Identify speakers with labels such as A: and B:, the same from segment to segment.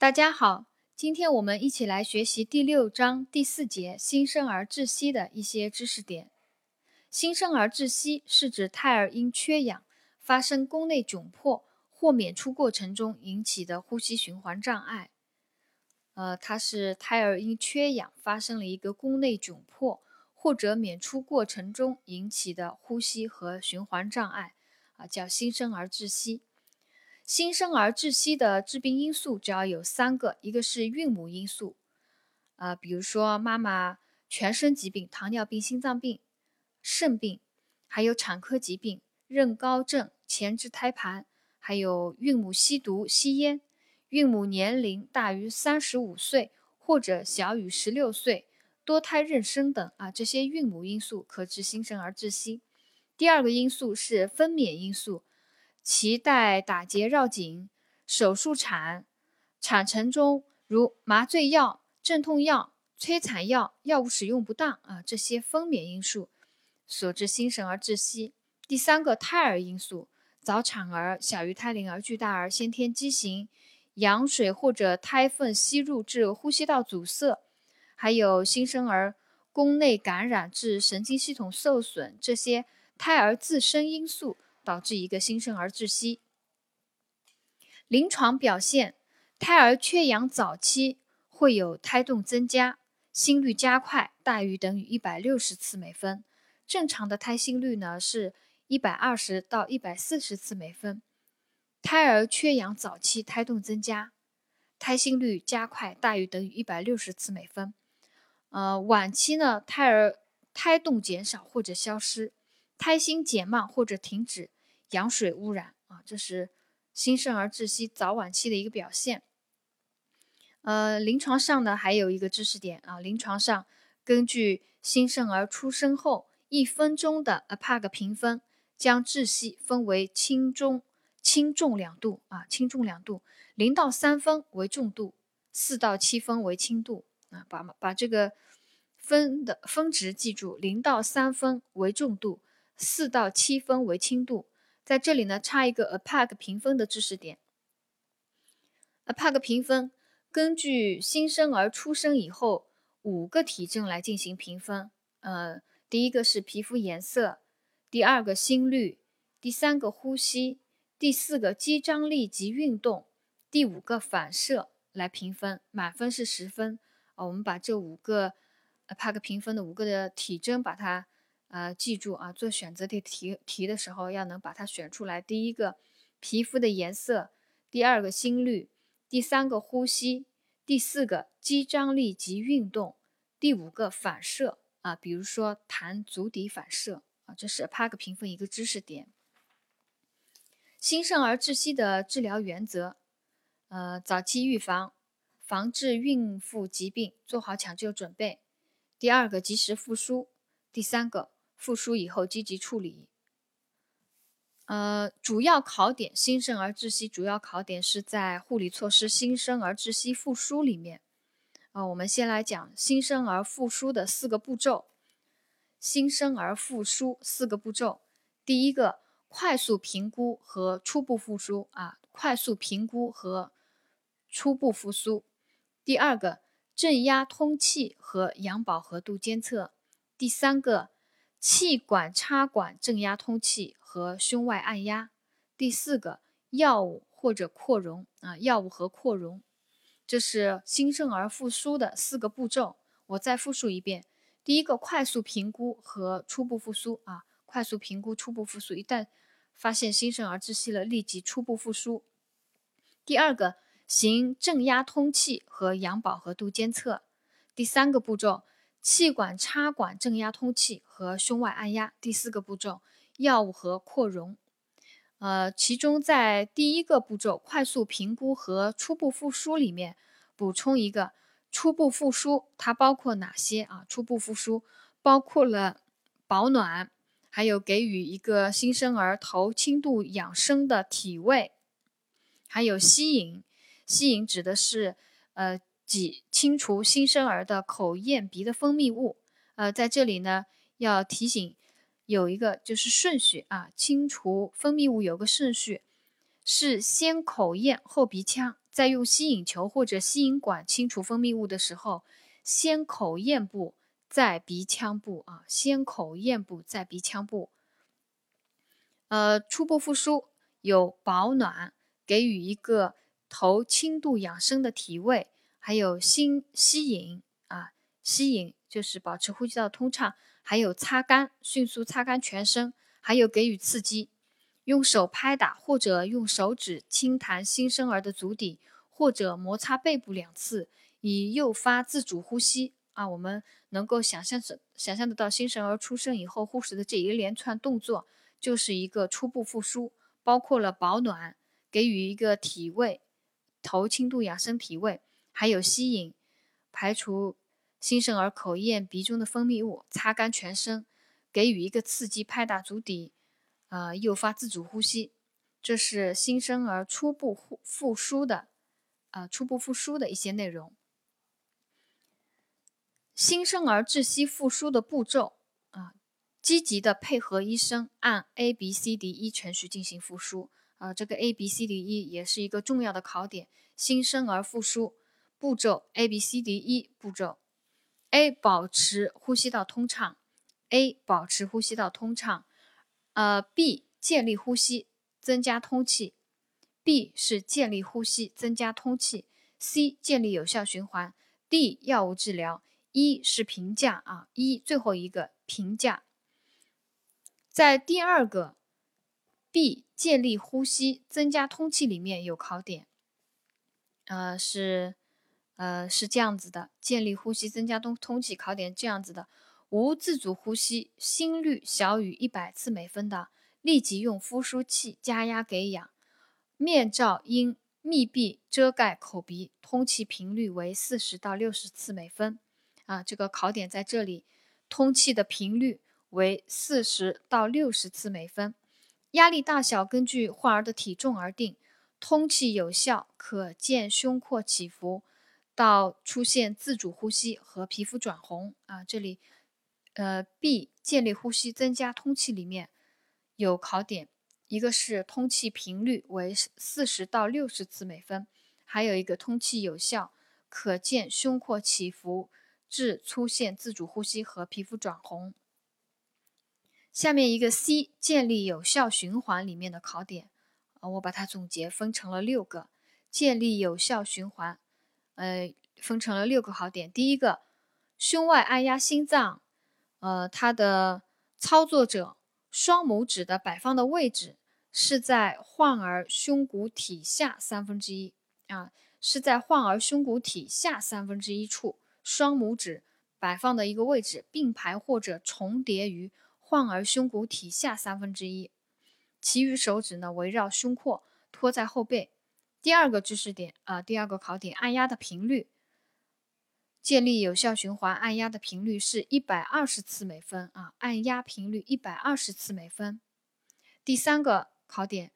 A: 大家好，今天我们一起来学习第六章第四节新生儿窒息的一些知识点。新生儿窒息是指胎儿因缺氧发生宫内窘迫或娩出过程中引起的呼吸循环障碍。呃，它是胎儿因缺氧发生了一个宫内窘迫或者娩出过程中引起的呼吸和循环障碍，啊，叫新生儿窒息。新生儿窒息的致病因素主要有三个，一个是孕母因素，呃，比如说妈妈全身疾病，糖尿病、心脏病、肾病，还有产科疾病，妊高症、前置胎盘，还有孕母吸毒、吸烟，孕母年龄大于三十五岁或者小于十六岁，多胎妊娠等啊，这些孕母因素可致新生儿窒息。第二个因素是分娩因素。脐带打结绕颈、手术产、产程中如麻醉药、镇痛药、催产药药物使用不当啊，这些分娩因素所致新生儿窒息。第三个胎儿因素，早产儿、小于胎龄儿、巨大儿、先天畸形、羊水或者胎粪吸入致呼吸道阻塞，还有新生儿宫内感染致神经系统受损，这些胎儿自身因素。导致一个新生儿窒息。临床表现，胎儿缺氧早期会有胎动增加，心率加快，大于等于一百六十次每分。正常的胎心率呢是一百二十到一百四十次每分。胎儿缺氧早期胎动增加，胎心率加快，大于等于一百六十次每分。呃，晚期呢，胎儿胎动减少或者消失，胎心减慢或者停止。羊水污染啊，这是新生儿窒息早晚期的一个表现。呃，临床上呢还有一个知识点啊，临床上根据新生儿出生后一分钟的 APAG 评分，将窒息分为轻中、轻重两度啊，轻重两度，零到三分为重度，四到七分为轻度啊，把把这个分的分值记住，零到三分为重度，四到七分为轻度。在这里呢，插一个 APAG 评分的知识点。APAG 评分根据新生儿出生以后五个体征来进行评分。呃，第一个是皮肤颜色，第二个心率，第三个呼吸，第四个肌张力及运动，第五个反射来评分。满分是十分。啊，我们把这五个 APAG 评分的五个的体征把它。呃，记住啊，做选择题题题的时候要能把它选出来。第一个，皮肤的颜色；第二个，心率；第三个，呼吸；第四个，肌张力及运动；第五个，反射啊，比如说弹足底反射啊，这是 PAG 评分一个知识点。新生儿窒息的治疗原则，呃，早期预防，防治孕妇疾病，做好抢救准备；第二个，及时复苏；第三个。复苏以后积极处理。呃，主要考点新生儿窒息主要考点是在护理措施新生儿窒息复苏里面。啊，我们先来讲新生儿复苏的四个步骤。新生儿复苏四个步骤：第一个，快速评估和初步复苏啊，快速评估和初步复苏；第二个，正压通气和氧饱和度监测；第三个。气管插管正压通气和胸外按压。第四个，药物或者扩容啊，药物和扩容，这是新生儿复苏的四个步骤。我再复述一遍：第一个，快速评估和初步复苏啊，快速评估、初步复苏，一旦发现新生儿窒息了，立即初步复苏。第二个，行正压通气和氧饱和度监测。第三个步骤。气管插管正压通气和胸外按压。第四个步骤，药物和扩容。呃，其中在第一个步骤快速评估和初步复苏里面，补充一个初步复苏，它包括哪些啊？初步复苏包括了保暖，还有给予一个新生儿头轻度养生的体位，还有吸引。吸引指的是呃。即清除新生儿的口咽鼻的分泌物，呃，在这里呢要提醒有一个就是顺序啊，清除分泌物有个顺序，是先口咽后鼻腔，在用吸引球或者吸引管清除分泌物的时候，先口咽部，再鼻腔部啊，先口咽部，再鼻腔部。呃，初步复苏有保暖，给予一个头轻度养生的体位，还有新吸引啊，吸引就是保持呼吸道通畅，还有擦干，迅速擦干全身，还有给予刺激。用手拍打或者用手指轻弹新生儿的足底，或者摩擦背部两次，以诱发自主呼吸啊。我们能够想象着想象得到新生儿出生以后，护士的这一连串动作就是一个初步复苏，包括了保暖，给予一个体位，头轻度养生体位，还有吸引，排除新生儿口咽鼻中的分泌物，擦干全身，给予一个刺激，拍打足底。呃，诱发自主呼吸，这是新生儿初步复复苏的，呃，初步复苏的一些内容。新生儿窒息复苏的步骤啊，积极的配合医生，按 A B C D E 程序进行复苏。啊，这个 A B C D E 也是一个重要的考点。新生儿复苏步骤 A B C D E 步骤：A 保持呼吸道通畅，A 保持呼吸道通畅。呃，B 建立呼吸，增加通气。B 是建立呼吸，增加通气。C 建立有效循环。D 药物治疗。一是评价啊，一最后一个评价，在第二个 B 建立呼吸，增加通气里面有考点，呃是呃是这样子的，建立呼吸，增加通通气考点这样子的。无自主呼吸，心率小于一百次每分的，立即用呼输器加压给氧。面罩应密闭遮盖口鼻，通气频率为四十到六十次每分。啊，这个考点在这里，通气的频率为四十到六十次每分。压力大小根据患儿的体重而定。通气有效，可见胸廓起伏，到出现自主呼吸和皮肤转红。啊，这里。呃，B 建立呼吸，增加通气里面有考点，一个是通气频率为四十到六十次每分，还有一个通气有效，可见胸廓起伏至出现自主呼吸和皮肤转红。下面一个 C 建立有效循环里面的考点，呃，我把它总结分成了六个，建立有效循环，呃，分成了六个考点。第一个，胸外按压心脏。呃，它的操作者双拇指的摆放的位置是在患儿胸骨体下三分之一啊，是在患儿胸骨体下三分之一处，双拇指摆放的一个位置并排或者重叠于患儿胸骨体下三分之一，其余手指呢围绕胸廓托在后背。第二个知识点啊，第二个考点，按压的频率。建立有效循环，按压的频率是一百二十次每分啊，按压频率一百二十次每分。第三个考点，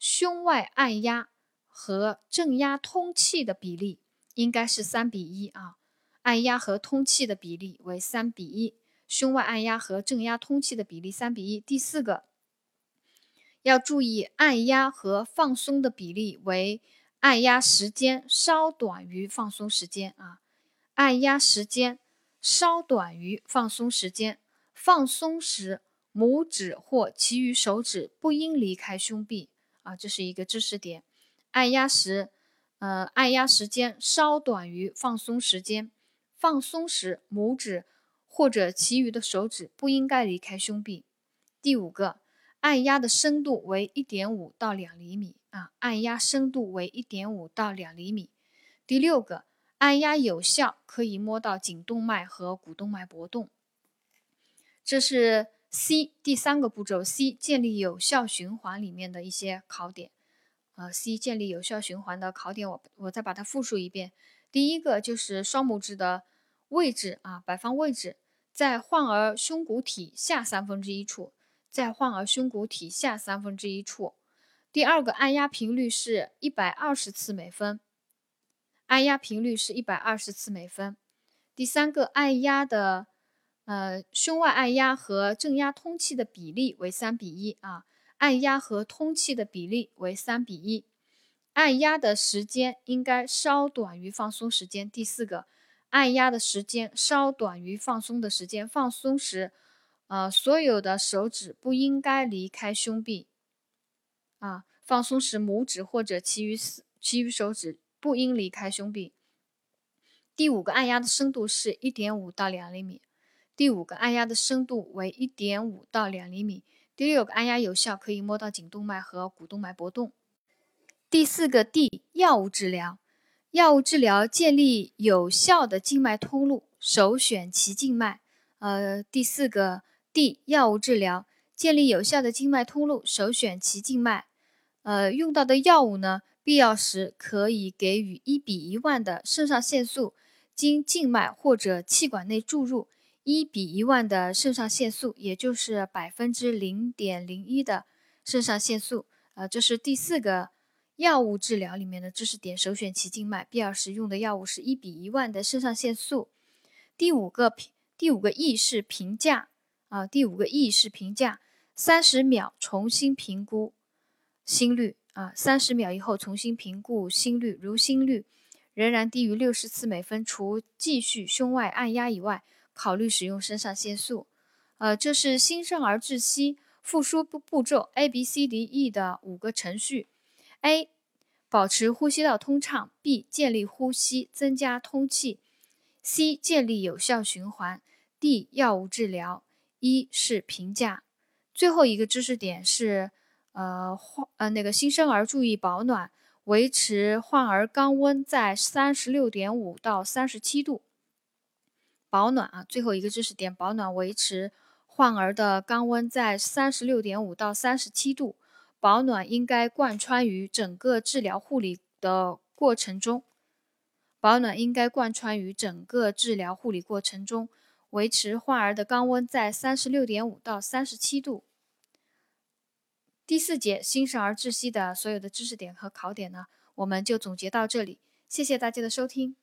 A: 胸外按压和正压通气的比例应该是三比一啊，按压和通气的比例为三比一，胸外按压和正压通气的比例三比一。第四个，要注意按压和放松的比例为按压时间稍短于放松时间啊。按压时间稍短于放松时间，放松时拇指或其余手指不应离开胸壁啊，这是一个知识点。按压时，呃，按压时间稍短于放松时间，放松时拇指或者其余的手指不应该离开胸壁。第五个，按压的深度为一点五到两厘米啊，按压深度为一点五到两厘米。第六个。按压有效，可以摸到颈动脉和股动脉搏动。这是 C 第三个步骤，C 建立有效循环里面的一些考点。呃，C 建立有效循环的考点，我我再把它复述一遍。第一个就是双拇指的位置啊，摆放位置在患儿胸骨体下三分之一处，在患儿胸骨体下三分之一处。第二个按压频率是一百二十次每分。按压频率是一百二十次每分。第三个，按压的，呃，胸外按压和正压通气的比例为三比一啊，按压和通气的比例为三比一。按压的时间应该稍短于放松时间。第四个，按压的时间稍短于放松的时间。放松时，呃，所有的手指不应该离开胸壁。啊，放松时拇指或者其余四其余手指不应离开胸壁。第五个，按压的深度是一点五到两厘米。第五个，按压的深度为一点五到两厘米。第六个，按压有效，可以摸到颈动脉和股动脉搏动。第四个 D 药物治疗，药物治疗建立有效的静脉通路，首选其静脉。呃，第四个 D 药物治疗建立有效的静脉通路，首选其静脉。呃，用到的药物呢，必要时可以给予一比一万的肾上腺素，经静脉或者气管内注入一比一万的肾上腺素，也就是百分之零点零一的肾上腺素。呃，这是第四个。药物治疗里面的知识点，首选其静脉，必要时用的药物是一比一万的肾上腺素。第五个评，第五个 E 是评价啊，第五个 E 是评价，三十秒重新评估心率啊，三十秒以后重新评估心率，如心率仍然低于六十次每分，除继续胸外按压以外，考虑使用肾上腺素。呃，这是新生儿窒息复苏步步骤 A B C D E 的五个程序。A，保持呼吸道通畅；B，建立呼吸，增加通气；C，建立有效循环；D，药物治疗。一是评价。最后一个知识点是，呃，患呃那个新生儿注意保暖，维持患儿肛温在三十六点五到三十七度。保暖啊，最后一个知识点，保暖，维持患儿的肛温在三十六点五到三十七度。保暖应该贯穿于整个治疗护理的过程中。保暖应该贯穿于整个治疗护理过程中，维持患儿的肛温在三十六点五到三十七度。第四节新生儿窒息的所有的知识点和考点呢，我们就总结到这里。谢谢大家的收听。